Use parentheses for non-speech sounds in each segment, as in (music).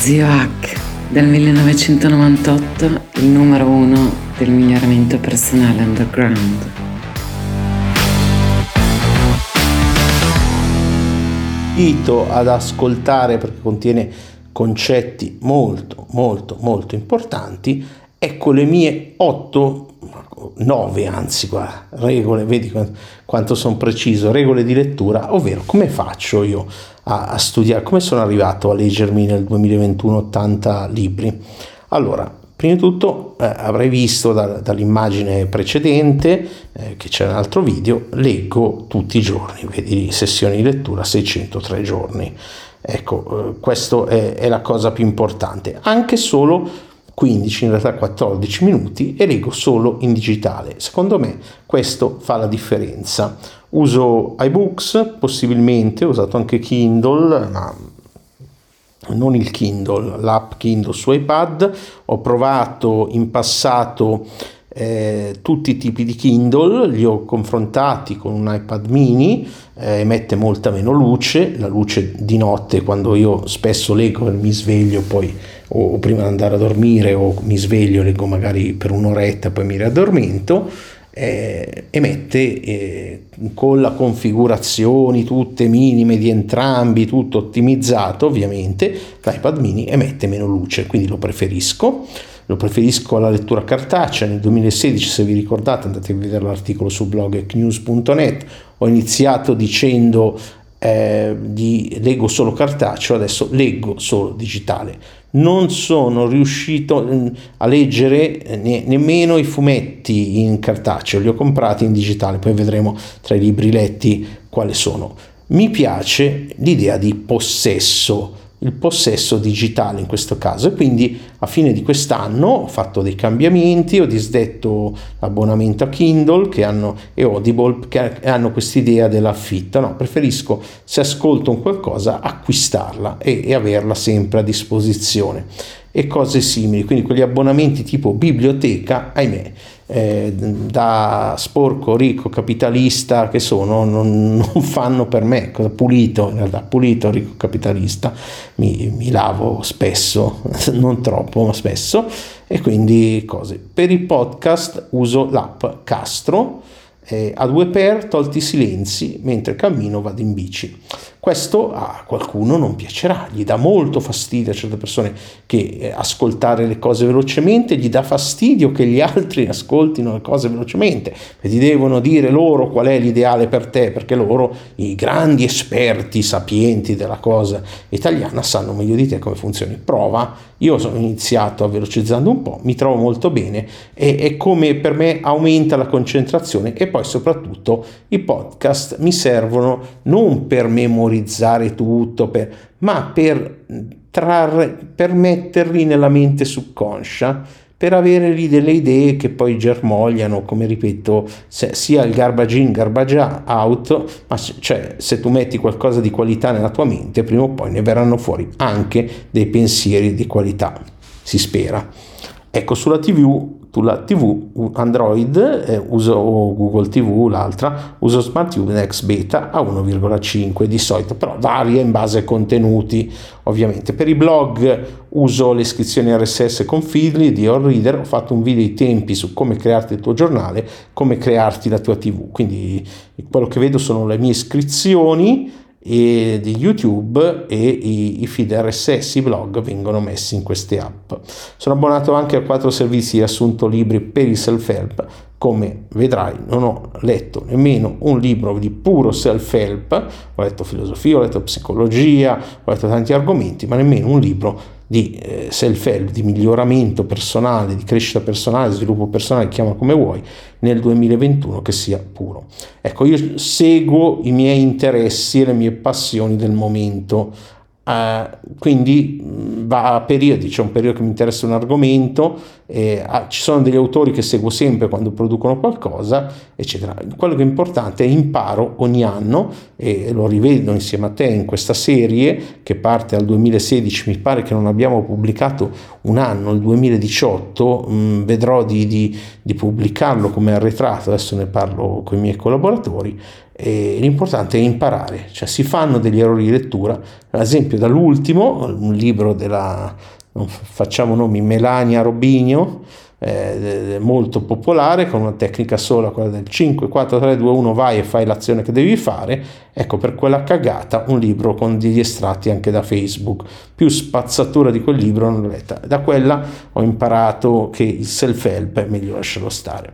Zio Hack, del 1998, il numero uno del miglioramento personale underground. Invito ad ascoltare perché contiene concetti molto molto molto importanti. Ecco le mie otto nove anzi qua, regole, vedi quanto sono preciso, regole di lettura, ovvero come faccio io a, a studiare, come sono arrivato a leggermi nel 2021 80 libri. Allora, prima di tutto eh, avrai visto da, dall'immagine precedente eh, che c'è un altro video, leggo tutti i giorni, vedi sessioni di lettura 603 giorni. Ecco, eh, questa è, è la cosa più importante, anche solo 15, in realtà 14 minuti e leggo solo in digitale. Secondo me questo fa la differenza. Uso iBooks, possibilmente, ho usato anche Kindle, ma non il Kindle, l'app Kindle su iPad. Ho provato in passato eh, tutti i tipi di Kindle, li ho confrontati con un iPad mini, eh, emette molta meno luce, la luce di notte quando io spesso leggo e mi sveglio poi o, o prima di andare a dormire o mi sveglio, leggo magari per un'oretta poi mi riaddormento, eh, emette eh, con le configurazioni tutte minime di entrambi, tutto ottimizzato ovviamente, l'iPad mini emette meno luce, quindi lo preferisco lo preferisco alla lettura cartacea. Nel 2016, se vi ricordate, andate a vedere l'articolo sul blog news.net, ho iniziato dicendo eh, di leggo solo cartaceo, adesso leggo solo digitale. Non sono riuscito mm, a leggere eh, ne, nemmeno i fumetti in cartaceo, li ho comprati in digitale, poi vedremo tra i libri letti quali sono. Mi piace l'idea di possesso il possesso digitale in questo caso. E quindi a fine di quest'anno ho fatto dei cambiamenti, ho disdetto l'abbonamento a Kindle hanno, e Audible che hanno quest'idea dell'affitto, no, preferisco se ascolto un qualcosa acquistarla e, e averla sempre a disposizione. E cose simili, quindi quegli abbonamenti tipo biblioteca, ahimè, eh, da sporco, ricco, capitalista che sono, non, non, fanno per me, pulito, in realtà pulito, ricco, capitalista, mi, mi lavo spesso, (laughs) non troppo, ma spesso, e quindi cose. Per i podcast uso l'app Castro, eh, a due per, tolti i silenzi, mentre cammino vado in bici. Questo a qualcuno non piacerà, gli dà molto fastidio a certe persone che eh, ascoltare le cose velocemente, gli dà fastidio che gli altri ascoltino le cose velocemente, e ti devono dire loro qual è l'ideale per te, perché loro, i grandi esperti, sapienti della cosa italiana, sanno meglio di te come funziona. Prova, io sono iniziato velocizzando un po', mi trovo molto bene e, e come per me aumenta la concentrazione e poi soprattutto i podcast mi servono non per memorizzare, memorizzare tutto, per, ma per, trarre, per metterli nella mente subconscia, per avere lì delle idee che poi germogliano, come ripeto, se, sia il garbage in, garbage out, ma se, cioè se tu metti qualcosa di qualità nella tua mente, prima o poi ne verranno fuori anche dei pensieri di qualità, si spera. Ecco, sulla TV sulla TV Android eh, uso Google TV, l'altra uso Smart Next Beta a 1,5 di solito, però varia in base ai contenuti ovviamente. Per i blog uso le iscrizioni RSS con Feedly di All Reader, ho fatto un video ai tempi su come crearti il tuo giornale, come crearti la tua TV, quindi quello che vedo sono le mie iscrizioni e di YouTube e i, i feed RSS, i blog vengono messi in queste app. Sono abbonato anche a quattro servizi di assunto libri per il self-help. Come vedrai, non ho letto nemmeno un libro di puro self-help, ho letto filosofia, ho letto psicologia, ho letto tanti argomenti, ma nemmeno un libro di eh, self-help, di miglioramento personale, di crescita personale, sviluppo personale, chiama come vuoi, nel 2021 che sia puro. Ecco, io seguo i miei interessi e le mie passioni del momento Uh, quindi mm, va a periodi, c'è un periodo che mi interessa un argomento, eh, ci sono degli autori che seguo sempre quando producono qualcosa, eccetera. Quello che è importante è imparo ogni anno e lo rivedo insieme a te in questa serie che parte dal 2016, mi pare che non abbiamo pubblicato un anno, il 2018, mh, vedrò di, di, di pubblicarlo come arretrato, adesso ne parlo con i miei collaboratori E l'importante è imparare, cioè si fanno degli errori di lettura, ad esempio dall'ultimo, un libro della, non facciamo nomi, Melania Robigno, eh, molto popolare con una tecnica sola, quella del 5, 4, 3, 2, 1, vai e fai l'azione che devi fare. Ecco, per quella cagata un libro con degli estratti anche da Facebook. Più spazzatura di quel libro non l'ho letta. Da quella ho imparato che il self-help è meglio lasciarlo stare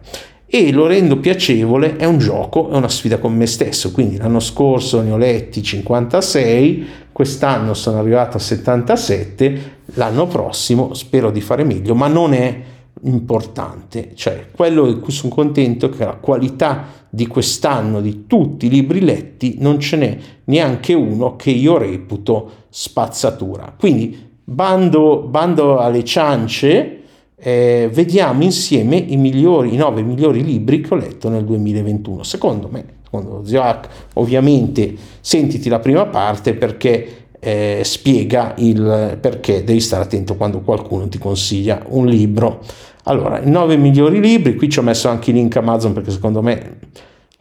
e lo rendo piacevole, è un gioco, è una sfida con me stesso, quindi l'anno scorso ne ho letti 56, quest'anno sono arrivato a 77, l'anno prossimo spero di fare meglio, ma non è importante, cioè quello di cui sono contento è che la qualità di quest'anno di tutti i libri letti non ce n'è neanche uno che io reputo spazzatura. Quindi bando, bando alle ciance, eh, vediamo insieme i migliori, i nove migliori libri che ho letto nel 2021. Secondo me, secondo Zioach, ovviamente sentiti la prima parte perché eh, spiega il perché devi stare attento quando qualcuno ti consiglia un libro. Allora, i nove migliori libri, qui ci ho messo anche il link Amazon perché secondo me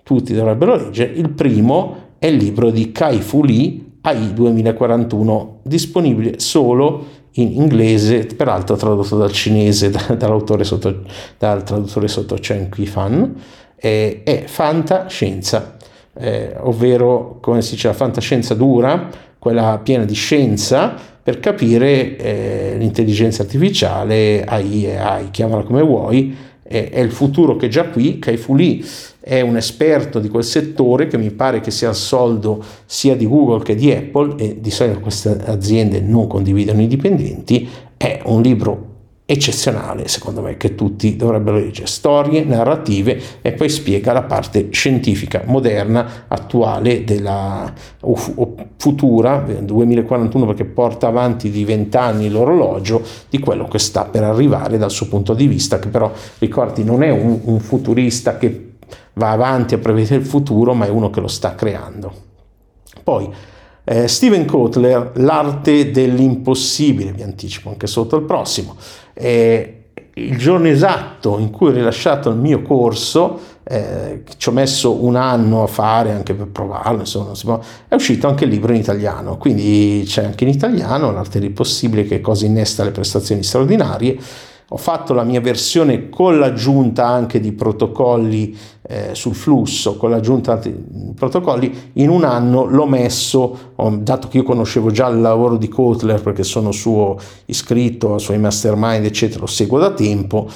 tutti dovrebbero leggere. Il primo è il libro di Kai Fu Lee, AI 2041, disponibile solo in inglese, peraltro tradotto dal cinese, (laughs) dall'autore sotto, dal traduttore sotto Chen Qifan, è, è fantascienza, eh, ovvero come si dice la fantascienza dura, quella piena di scienza, per capire eh, l'intelligenza artificiale, AI e AI, chiamala come vuoi, è, è il futuro che è già qui, Kai Fu Lee è un esperto di quel settore che mi pare che sia al soldo sia di Google che di Apple e di solito queste aziende non condividono i dipendenti, è un libro eccezionale, secondo me, che tutti dovrebbero leggere. Storie, narrative e poi spiega la parte scientifica moderna, attuale della o, o futura, 2041 perché porta avanti di vent'anni l'orologio di quello che sta per arrivare dal suo punto di vista, che però ricordi non è un, un futurista che va avanti a prevedere il futuro, ma è uno che lo sta creando. Poi eh, Steven Kotler, L'arte dell'impossibile, vi anticipo anche sotto il prossimo. Eh, il giorno esatto in cui ho rilasciato il mio corso, eh, ci ho messo un anno a fare anche per provarlo, insomma, è uscito anche il libro in italiano, quindi c'è anche in italiano l'arte dell'impossibile che cosa innesta le prestazioni straordinarie. Ho fatto la mia versione con l'aggiunta anche di protocolli eh, sul flusso con l'aggiunta di protocolli, in un anno l'ho messo, dato che io conoscevo già il lavoro di Kotler perché sono suo iscritto ai suoi mastermind, eccetera, lo seguo da tempo,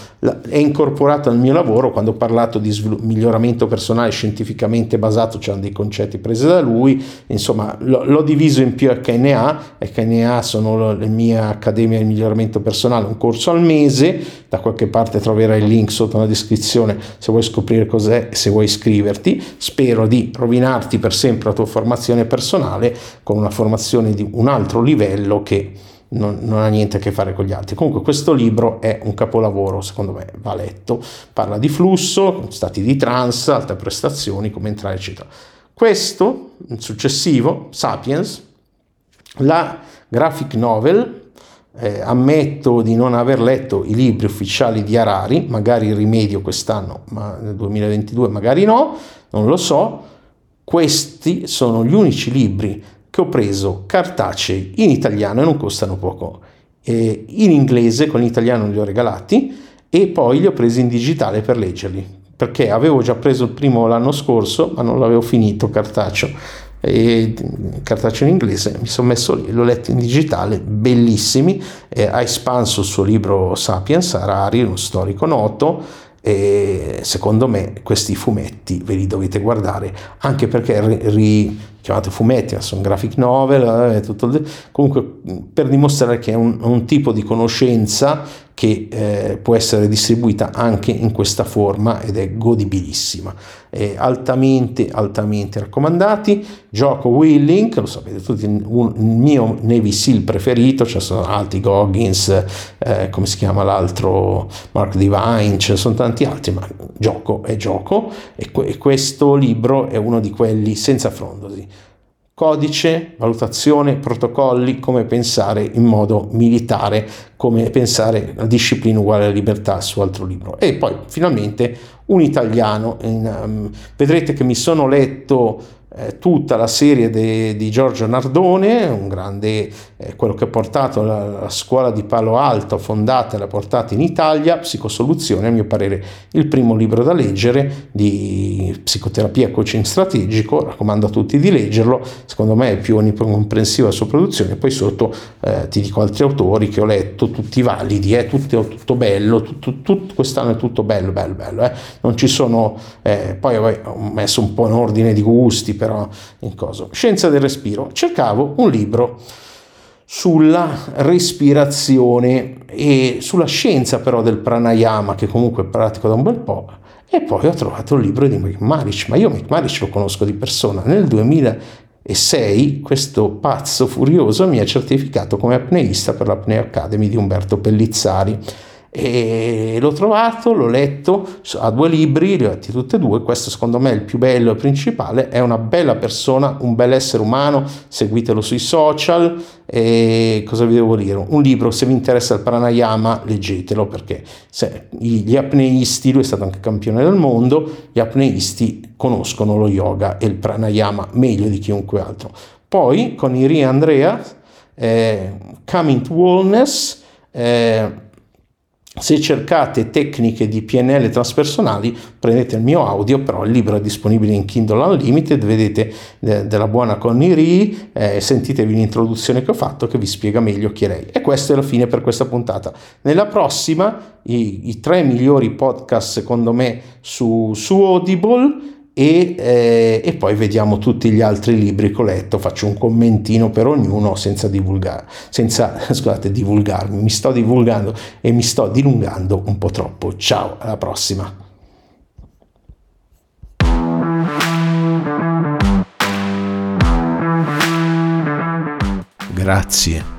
è incorporato nel mio lavoro quando ho parlato di svilupp- miglioramento personale scientificamente basato, c'erano dei concetti presi da lui, insomma l'ho, l'ho diviso in più HNA, HNA sono le mie accademie di miglioramento personale, un corso al mese, da qualche parte troverai il link sotto nella descrizione se vuoi scoprire cos'è se vuoi iscriverti. Spero di rovinarti per sempre la tua formazione personale con una formazione di un altro livello che non, non, ha niente a che fare con gli altri. Comunque questo libro è un capolavoro, secondo me va letto, parla di flusso, stati di trans, alte prestazioni, come entrare, eccetera. Questo, successivo, Sapiens, la graphic novel eh, ammetto di non aver letto i libri ufficiali di Harari, magari rimedio quest'anno, ma nel 2022 magari no, non lo so. Questi sono gli unici libri che ho preso cartacei in italiano e non costano poco. Eh, in inglese, con l'italiano li ho regalati e poi li ho presi in digitale per leggerli, perché avevo già preso il primo l'anno scorso, ma non l'avevo finito cartaceo e cartaceo in inglese, mi sono messo lì, l'ho letto in digitale, bellissimi, eh, ha espanso il suo libro Sapiens, Harari, uno storico noto, e secondo me questi fumetti ve li dovete guardare anche perché ri, ri, chiamate fumetti sono graphic novel eh, tutto comunque per dimostrare che è un, un tipo di conoscenza che eh, può essere distribuita anche in questa forma ed è godibilissima. È altamente, altamente raccomandati. Gioco Willing, lo sapete tutti, un, il mio Navy Seal preferito, ci cioè sono altri Goggins, eh, come si chiama l'altro, Mark Divine, ce ne sono tanti altri, ma gioco è gioco e, que- e questo libro è uno di quelli senza frondosi codice, valutazione, protocolli, come pensare in modo militare, come pensare la disciplina uguale alla libertà su altro libro. E poi finalmente un italiano. In, um, vedrete che mi sono letto tutta la serie de, di Giorgio Nardone, un grande, eh, quello che ha portato la, la, scuola di Palo Alto, fondata e l'ha portata in Italia, Psicosoluzione, a mio parere il primo libro da leggere di psicoterapia e coaching strategico, raccomando a tutti di leggerlo, secondo me è più onnicomprensiva la sua produzione, poi sotto eh, ti dico altri autori che ho letto, tutti validi, è tutto, tutto bello, tutto, tutto, quest'anno è tutto bello, bello, bello, eh. non ci sono, eh, poi ho messo un po' in ordine di gusti, però in cosa. Scienza del respiro. Cercavo un libro sulla respirazione e sulla scienza però del pranayama che comunque pratico da un bel po' e poi ho trovato il libro di Mick Maric, ma io Mick Maric lo conosco di persona. Nel 2006 questo pazzo furioso mi ha certificato come apneista per l'Apnea Academy di Umberto Pellizzari e l'ho trovato, l'ho letto, ha due libri, li ho letti tutti e due, questo secondo me è il più bello e principale, è una bella persona, un bel essere umano, seguitelo sui social e cosa vi devo dire? Un libro, se vi interessa il pranayama, leggetelo perché gli apneisti, lui è stato anche campione del mondo, gli apneisti conoscono lo yoga e il pranayama meglio di chiunque altro. Poi con Iri Andrea, eh, Coming to Wellness, eh, se cercate tecniche di PNL traspersonali, prendete il mio audio, però il libro è disponibile in Kindle Unlimited, vedete de- della buona Connie Ree, eh, sentitevi l'introduzione che ho fatto che vi spiega meglio chi è lei. E questa è la fine per questa puntata. Nella prossima, i, i tre migliori podcast secondo me su, su Audible e, eh, e, poi vediamo tutti gli altri libri che ho letto, faccio un commentino per ognuno senza divulgare, senza, (laughs) scusate, divulgarmi, mi sto divulgando e mi sto dilungando un po' troppo. Ciao, alla prossima. Grazie